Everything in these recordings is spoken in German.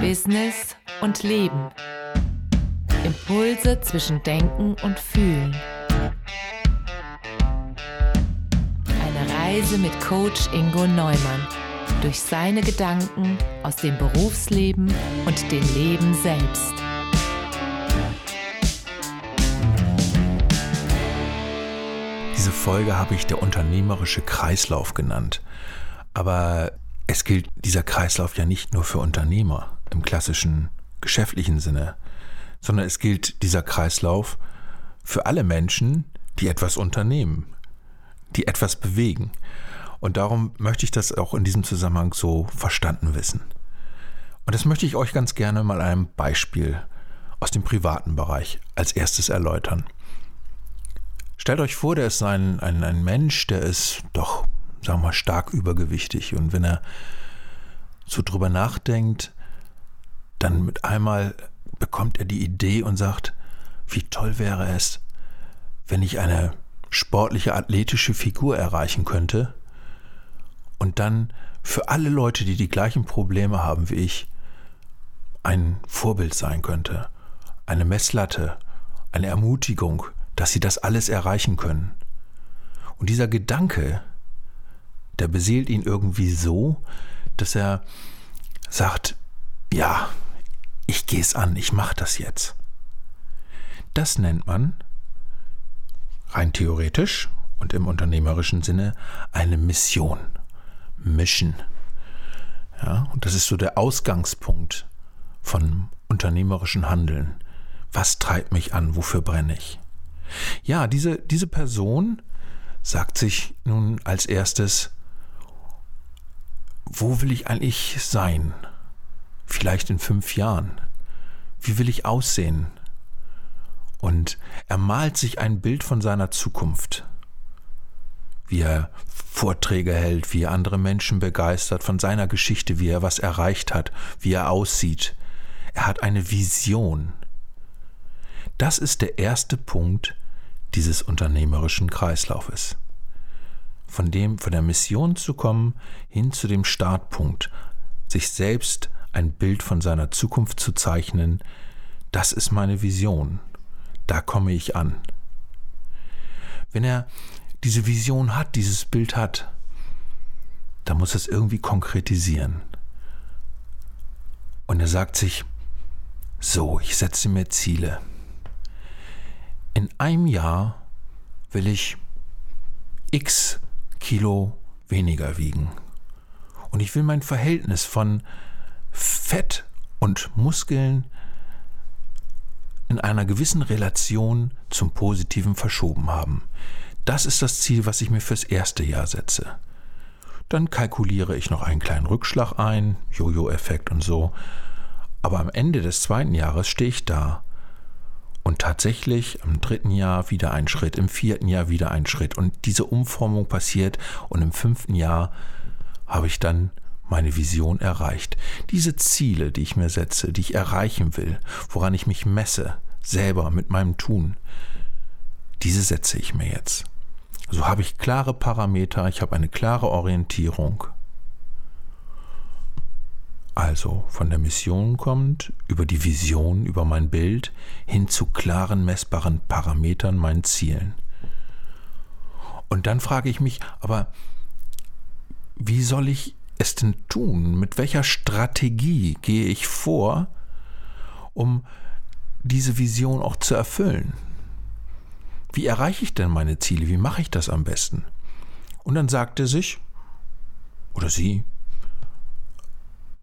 Business und Leben. Impulse zwischen Denken und Fühlen. Eine Reise mit Coach Ingo Neumann durch seine Gedanken aus dem Berufsleben und dem Leben selbst. Diese Folge habe ich der unternehmerische Kreislauf genannt. Aber es gilt dieser Kreislauf ja nicht nur für Unternehmer im klassischen geschäftlichen Sinne, sondern es gilt dieser Kreislauf für alle Menschen, die etwas unternehmen, die etwas bewegen. Und darum möchte ich das auch in diesem Zusammenhang so verstanden wissen. Und das möchte ich euch ganz gerne mal einem Beispiel aus dem privaten Bereich als erstes erläutern. Stellt euch vor, der ist ein, ein, ein Mensch, der ist doch sagen wir mal, stark übergewichtig. Und wenn er so drüber nachdenkt, dann mit einmal bekommt er die Idee und sagt, wie toll wäre es, wenn ich eine sportliche, athletische Figur erreichen könnte und dann für alle Leute, die die gleichen Probleme haben wie ich, ein Vorbild sein könnte, eine Messlatte, eine Ermutigung, dass sie das alles erreichen können. Und dieser Gedanke, der beseelt ihn irgendwie so, dass er sagt, ja, ich gehe es an, ich mache das jetzt. Das nennt man rein theoretisch und im unternehmerischen Sinne eine Mission. Mission. Ja, und das ist so der Ausgangspunkt von unternehmerischen Handeln. Was treibt mich an? Wofür brenne ich? Ja, diese, diese Person sagt sich nun als erstes, wo will ich eigentlich sein? Vielleicht in fünf Jahren. Wie will ich aussehen? Und er malt sich ein Bild von seiner Zukunft. Wie er Vorträge hält, wie er andere Menschen begeistert, von seiner Geschichte, wie er was erreicht hat, wie er aussieht. Er hat eine Vision. Das ist der erste Punkt dieses unternehmerischen Kreislaufes von dem, von der Mission zu kommen, hin zu dem Startpunkt, sich selbst ein Bild von seiner Zukunft zu zeichnen, das ist meine Vision. Da komme ich an. Wenn er diese Vision hat, dieses Bild hat, dann muss es irgendwie konkretisieren. Und er sagt sich, so, ich setze mir Ziele. In einem Jahr will ich X Kilo weniger wiegen. Und ich will mein Verhältnis von Fett und Muskeln in einer gewissen Relation zum Positiven verschoben haben. Das ist das Ziel, was ich mir fürs erste Jahr setze. Dann kalkuliere ich noch einen kleinen Rückschlag ein, Jojo-Effekt und so. Aber am Ende des zweiten Jahres stehe ich da und tatsächlich im dritten Jahr wieder ein Schritt, im vierten Jahr wieder ein Schritt. Und diese Umformung passiert und im fünften Jahr habe ich dann meine Vision erreicht. Diese Ziele, die ich mir setze, die ich erreichen will, woran ich mich messe, selber mit meinem Tun, diese setze ich mir jetzt. So habe ich klare Parameter, ich habe eine klare Orientierung also von der Mission kommt, über die Vision, über mein Bild, hin zu klaren, messbaren Parametern, meinen Zielen. Und dann frage ich mich, aber wie soll ich es denn tun? Mit welcher Strategie gehe ich vor, um diese Vision auch zu erfüllen? Wie erreiche ich denn meine Ziele? Wie mache ich das am besten? Und dann sagt er sich, oder sie,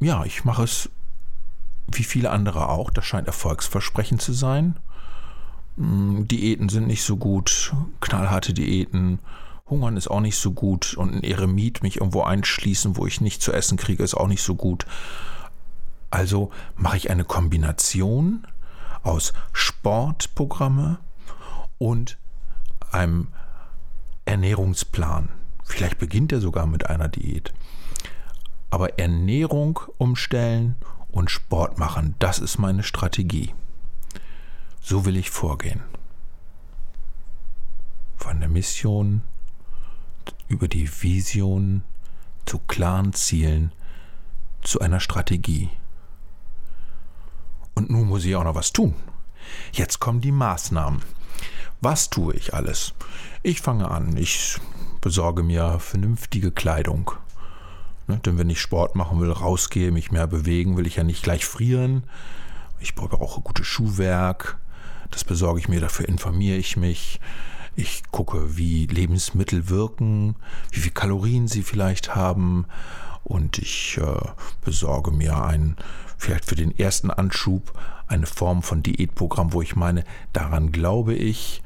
ja, ich mache es wie viele andere auch. Das scheint erfolgsversprechend zu sein. Hm, Diäten sind nicht so gut, knallharte Diäten. Hungern ist auch nicht so gut und ein Eremit mich irgendwo einschließen, wo ich nicht zu essen kriege, ist auch nicht so gut. Also mache ich eine Kombination aus Sportprogramme und einem Ernährungsplan. Vielleicht beginnt er sogar mit einer Diät. Aber Ernährung umstellen und Sport machen, das ist meine Strategie. So will ich vorgehen. Von der Mission über die Vision zu klaren Zielen, zu einer Strategie. Und nun muss ich auch noch was tun. Jetzt kommen die Maßnahmen. Was tue ich alles? Ich fange an. Ich besorge mir vernünftige Kleidung. Ne, denn wenn ich Sport machen will, rausgehe, mich mehr bewegen, will ich ja nicht gleich frieren. Ich brauche gutes Schuhwerk. Das besorge ich mir, dafür informiere ich mich. Ich gucke, wie Lebensmittel wirken, wie viele Kalorien sie vielleicht haben. Und ich äh, besorge mir ein, vielleicht für den ersten Anschub, eine Form von Diätprogramm, wo ich meine, daran glaube ich.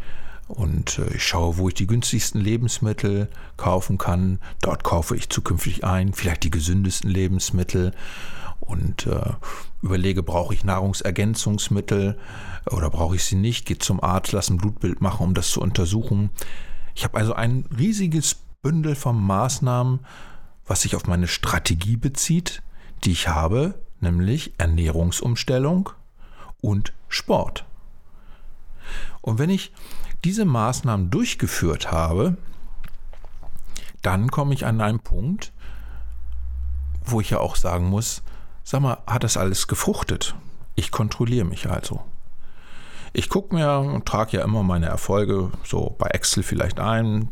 Und äh, ich schaue, wo ich die günstigsten Lebensmittel kaufen kann. Dort kaufe ich zukünftig ein, vielleicht die gesündesten Lebensmittel. Und äh, überlege, brauche ich Nahrungsergänzungsmittel oder brauche ich sie nicht? Gehe zum Arzt, lasse ein Blutbild machen, um das zu untersuchen. Ich habe also ein riesiges Bündel von Maßnahmen, was sich auf meine Strategie bezieht, die ich habe, nämlich Ernährungsumstellung und Sport. Und wenn ich diese Maßnahmen durchgeführt habe, dann komme ich an einen Punkt, wo ich ja auch sagen muss, sag mal, hat das alles gefruchtet? Ich kontrolliere mich also. Ich gucke mir und trage ja immer meine Erfolge so bei Excel vielleicht ein,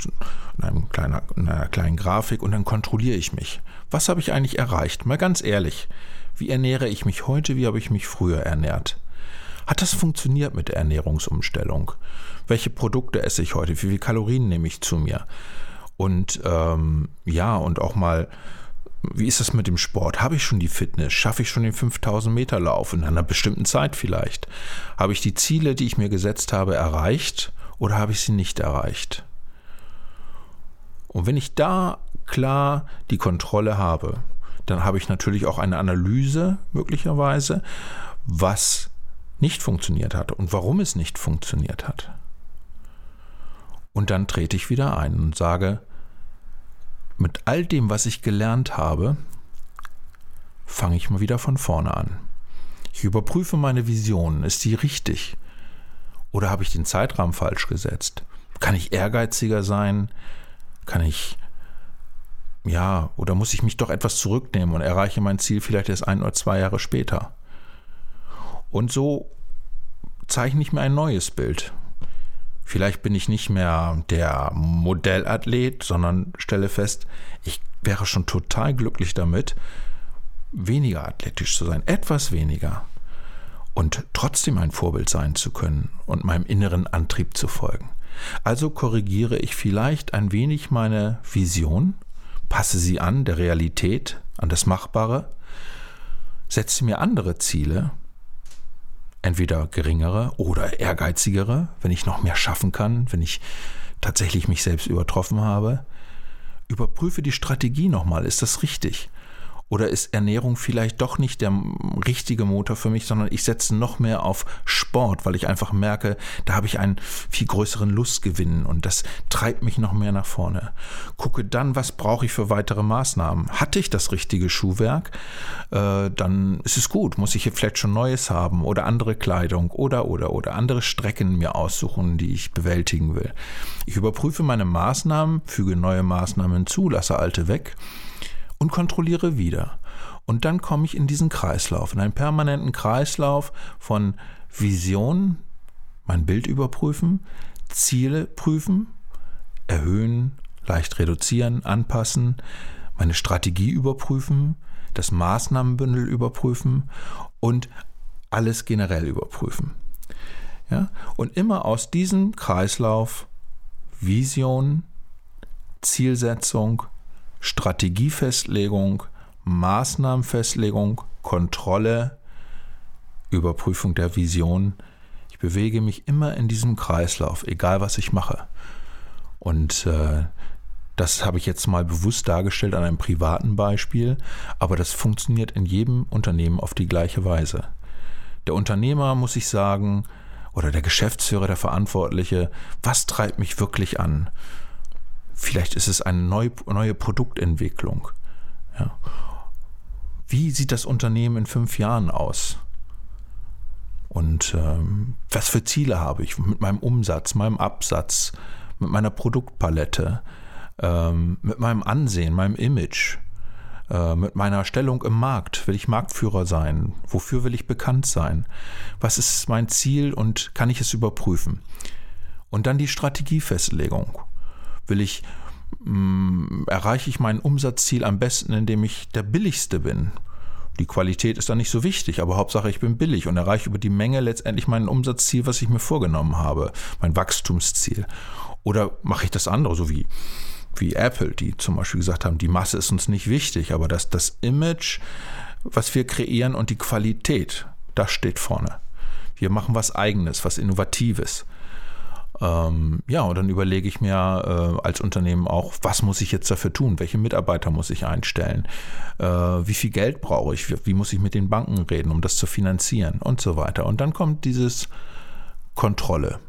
in, einem kleinen, in einer kleinen Grafik und dann kontrolliere ich mich. Was habe ich eigentlich erreicht? Mal ganz ehrlich, wie ernähre ich mich heute, wie habe ich mich früher ernährt? Hat das funktioniert mit der Ernährungsumstellung? Welche Produkte esse ich heute? Wie viele Kalorien nehme ich zu mir? Und ähm, ja, und auch mal, wie ist das mit dem Sport? Habe ich schon die Fitness? Schaffe ich schon den 5000 Meter Lauf in einer bestimmten Zeit vielleicht? Habe ich die Ziele, die ich mir gesetzt habe, erreicht oder habe ich sie nicht erreicht? Und wenn ich da klar die Kontrolle habe, dann habe ich natürlich auch eine Analyse möglicherweise, was nicht funktioniert hat und warum es nicht funktioniert hat. Und dann trete ich wieder ein und sage, mit all dem, was ich gelernt habe, fange ich mal wieder von vorne an. Ich überprüfe meine Vision. Ist die richtig? Oder habe ich den Zeitrahmen falsch gesetzt? Kann ich ehrgeiziger sein? Kann ich, ja, oder muss ich mich doch etwas zurücknehmen und erreiche mein Ziel vielleicht erst ein oder zwei Jahre später? Und so zeichne ich mir ein neues Bild. Vielleicht bin ich nicht mehr der Modellathlet, sondern stelle fest, ich wäre schon total glücklich damit, weniger athletisch zu sein, etwas weniger und trotzdem ein Vorbild sein zu können und meinem inneren Antrieb zu folgen. Also korrigiere ich vielleicht ein wenig meine Vision, passe sie an der Realität, an das Machbare, setze mir andere Ziele entweder geringere oder ehrgeizigere, wenn ich noch mehr schaffen kann, wenn ich tatsächlich mich selbst übertroffen habe. Überprüfe die Strategie nochmal, ist das richtig? Oder ist Ernährung vielleicht doch nicht der richtige Motor für mich, sondern ich setze noch mehr auf Sport, weil ich einfach merke, da habe ich einen viel größeren Lustgewinn und das treibt mich noch mehr nach vorne. Gucke dann, was brauche ich für weitere Maßnahmen. Hatte ich das richtige Schuhwerk? Äh, dann ist es gut. Muss ich hier vielleicht schon Neues haben oder andere Kleidung oder oder oder andere Strecken mir aussuchen, die ich bewältigen will. Ich überprüfe meine Maßnahmen, füge neue Maßnahmen hinzu, lasse alte weg und kontrolliere wieder. Und dann komme ich in diesen Kreislauf, in einen permanenten Kreislauf von Vision, mein Bild überprüfen, Ziele prüfen, erhöhen, leicht reduzieren, anpassen, meine Strategie überprüfen, das Maßnahmenbündel überprüfen und alles generell überprüfen. Ja? Und immer aus diesem Kreislauf Vision, Zielsetzung, Strategiefestlegung, Maßnahmenfestlegung, Kontrolle, Überprüfung der Vision. Ich bewege mich immer in diesem Kreislauf, egal was ich mache. Und äh, das habe ich jetzt mal bewusst dargestellt an einem privaten Beispiel, aber das funktioniert in jedem Unternehmen auf die gleiche Weise. Der Unternehmer muss sich sagen, oder der Geschäftsführer, der Verantwortliche, was treibt mich wirklich an? Vielleicht ist es eine neue, neue Produktentwicklung. Ja. Wie sieht das Unternehmen in fünf Jahren aus? Und ähm, was für Ziele habe ich mit meinem Umsatz, meinem Absatz, mit meiner Produktpalette, ähm, mit meinem Ansehen, meinem Image? Äh, mit meiner Stellung im Markt? Will ich Marktführer sein? Wofür will ich bekannt sein? Was ist mein Ziel und kann ich es überprüfen? Und dann die Strategiefestlegung. Will ich, mh, mm, erreiche ich mein Umsatzziel am besten, indem ich der Billigste bin? Die Qualität ist dann nicht so wichtig, aber Hauptsache ich bin billig und erreiche über die Menge letztendlich mein Umsatzziel, was ich mir vorgenommen habe, mein Wachstumsziel. Oder mache ich das andere, so wie, wie Apple, die zum Beispiel gesagt haben, die Masse ist uns nicht wichtig, aber das, das Image, was wir kreieren und die Qualität, das steht vorne. Wir machen was Eigenes, was Innovatives. Ähm, ja, und dann überlege ich mir äh, als Unternehmen auch, was muss ich jetzt dafür tun? Welche Mitarbeiter muss ich einstellen? Äh, wie viel Geld brauche ich? Wie, wie muss ich mit den Banken reden, um das zu finanzieren? Und so weiter. Und dann kommt dieses Kontrolle.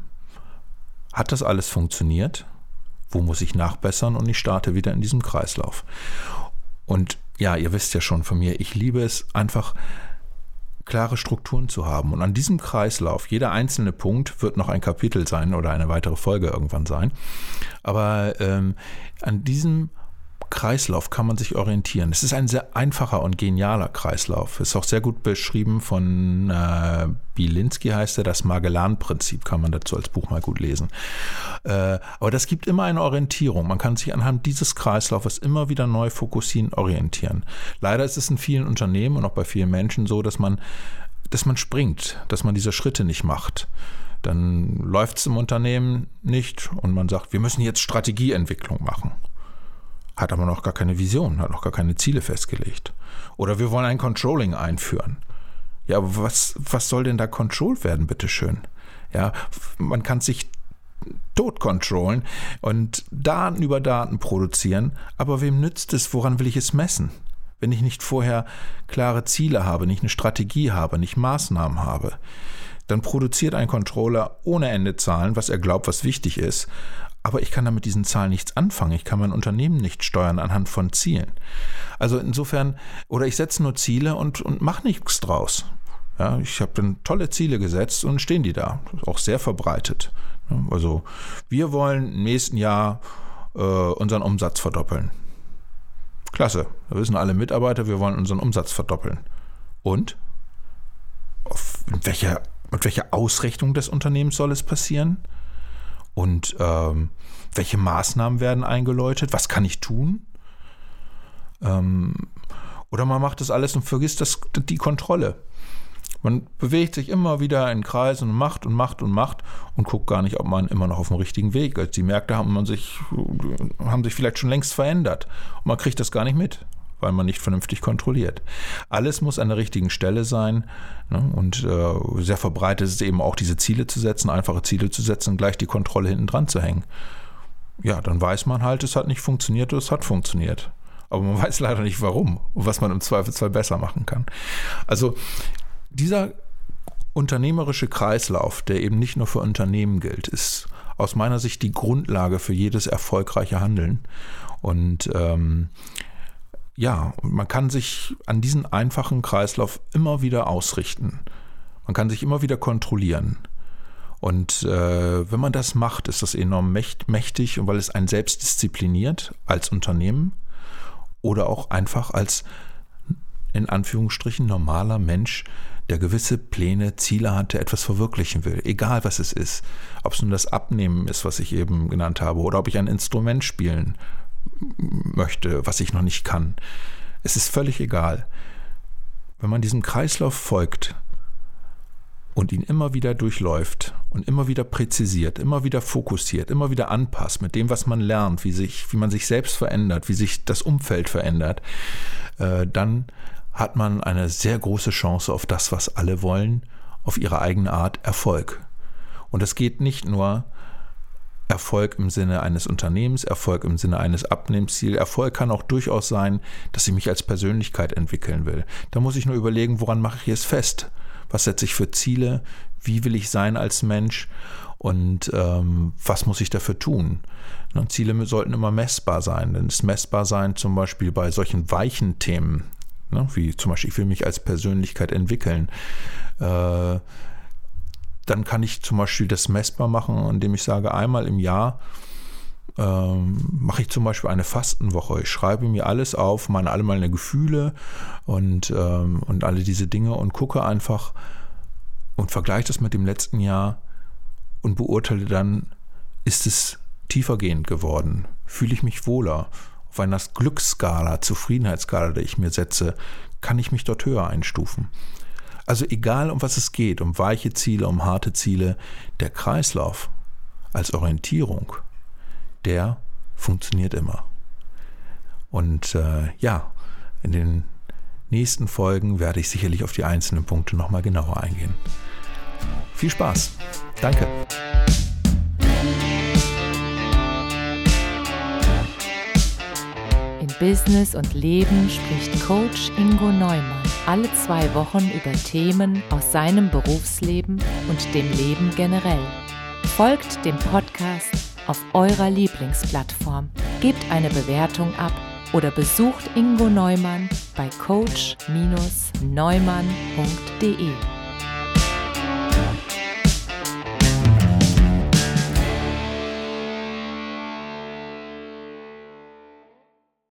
Hat das alles funktioniert? Wo muss ich nachbessern? Und ich starte wieder in diesem Kreislauf. Und ja, ihr wisst ja schon von mir, ich liebe es einfach, klare Strukturen zu haben. Und an diesem Kreislauf, jeder einzelne Punkt wird noch ein Kapitel sein oder eine weitere Folge irgendwann sein. Aber ähm, an diesem Kreislauf kann man sich orientieren. Es ist ein sehr einfacher und genialer Kreislauf. Ist auch sehr gut beschrieben von äh, Bielinski, heißt er, das Magellan-Prinzip, kann man dazu als Buch mal gut lesen. Äh, aber das gibt immer eine Orientierung. Man kann sich anhand dieses Kreislaufes immer wieder neu fokussieren, orientieren. Leider ist es in vielen Unternehmen und auch bei vielen Menschen so, dass man, dass man springt, dass man diese Schritte nicht macht dann läuft es im Unternehmen nicht und man sagt, wir müssen jetzt Strategieentwicklung machen hat aber noch gar keine Vision, hat noch gar keine Ziele festgelegt. Oder wir wollen ein Controlling einführen. Ja, aber was, was soll denn da controlled werden, bitteschön? Ja, man kann sich tot controllen und Daten über Daten produzieren, aber wem nützt es, woran will ich es messen? Wenn ich nicht vorher klare Ziele habe, nicht eine Strategie habe, nicht Maßnahmen habe, dann produziert ein Controller ohne Ende Zahlen, was er glaubt, was wichtig ist, aber ich kann da mit diesen Zahlen nichts anfangen. Ich kann mein Unternehmen nicht steuern anhand von Zielen. Also insofern, oder ich setze nur Ziele und, und mache nichts draus. Ja, ich habe dann tolle Ziele gesetzt und stehen die da. Auch sehr verbreitet. Also wir wollen im nächsten Jahr äh, unseren Umsatz verdoppeln. Klasse. Da wissen alle Mitarbeiter, wir wollen unseren Umsatz verdoppeln. Und? Auf, mit, welcher, mit welcher Ausrichtung des Unternehmens soll es passieren? Und ähm, welche Maßnahmen werden eingeläutet? Was kann ich tun? Ähm, oder man macht das alles und vergisst das, die Kontrolle. Man bewegt sich immer wieder in Kreisen und macht und macht und macht und guckt gar nicht, ob man immer noch auf dem richtigen Weg ist. Die Märkte haben, man sich, haben sich vielleicht schon längst verändert und man kriegt das gar nicht mit weil man nicht vernünftig kontrolliert. Alles muss an der richtigen Stelle sein ne? und äh, sehr verbreitet ist eben auch, diese Ziele zu setzen, einfache Ziele zu setzen gleich die Kontrolle hinten dran zu hängen. Ja, dann weiß man halt, es hat nicht funktioniert oder es hat funktioniert. Aber man weiß leider nicht warum und was man im Zweifelsfall besser machen kann. Also dieser unternehmerische Kreislauf, der eben nicht nur für Unternehmen gilt, ist aus meiner Sicht die Grundlage für jedes erfolgreiche Handeln. Und ähm, ja, man kann sich an diesen einfachen Kreislauf immer wieder ausrichten. Man kann sich immer wieder kontrollieren. Und äh, wenn man das macht, ist das enorm mächtig, weil es einen selbst diszipliniert als Unternehmen oder auch einfach als in Anführungsstrichen normaler Mensch, der gewisse Pläne, Ziele hat, der etwas verwirklichen will, egal was es ist. Ob es nun das Abnehmen ist, was ich eben genannt habe, oder ob ich ein Instrument spielen möchte, was ich noch nicht kann. Es ist völlig egal. Wenn man diesem Kreislauf folgt und ihn immer wieder durchläuft und immer wieder präzisiert, immer wieder fokussiert, immer wieder anpasst mit dem, was man lernt, wie, sich, wie man sich selbst verändert, wie sich das Umfeld verändert, äh, dann hat man eine sehr große Chance auf das, was alle wollen, auf ihre eigene Art Erfolg. Und das geht nicht nur Erfolg im Sinne eines Unternehmens, Erfolg im Sinne eines Abnehmensziels. Erfolg kann auch durchaus sein, dass ich mich als Persönlichkeit entwickeln will. Da muss ich nur überlegen, woran mache ich es fest? Was setze ich für Ziele? Wie will ich sein als Mensch? Und ähm, was muss ich dafür tun? Und Ziele sollten immer messbar sein. Denn es messbar sein zum Beispiel bei solchen weichen Themen, ne, wie zum Beispiel, ich will mich als Persönlichkeit entwickeln. Äh, dann kann ich zum Beispiel das messbar machen, indem ich sage, einmal im Jahr ähm, mache ich zum Beispiel eine Fastenwoche. Ich schreibe mir alles auf, meine alle meine Gefühle und, ähm, und alle diese Dinge und gucke einfach und vergleiche das mit dem letzten Jahr und beurteile dann, ist es tiefergehend geworden? Fühle ich mich wohler? Auf einer Glücksskala, Zufriedenheitsskala, die ich mir setze, kann ich mich dort höher einstufen. Also egal, um was es geht, um weiche Ziele, um harte Ziele, der Kreislauf als Orientierung, der funktioniert immer. Und äh, ja, in den nächsten Folgen werde ich sicherlich auf die einzelnen Punkte nochmal genauer eingehen. Viel Spaß. Danke. In Business und Leben spricht Coach Ingo Neumann alle zwei Wochen über Themen aus seinem Berufsleben und dem Leben generell. Folgt dem Podcast auf eurer Lieblingsplattform, gebt eine Bewertung ab oder besucht Ingo Neumann bei coach-neumann.de.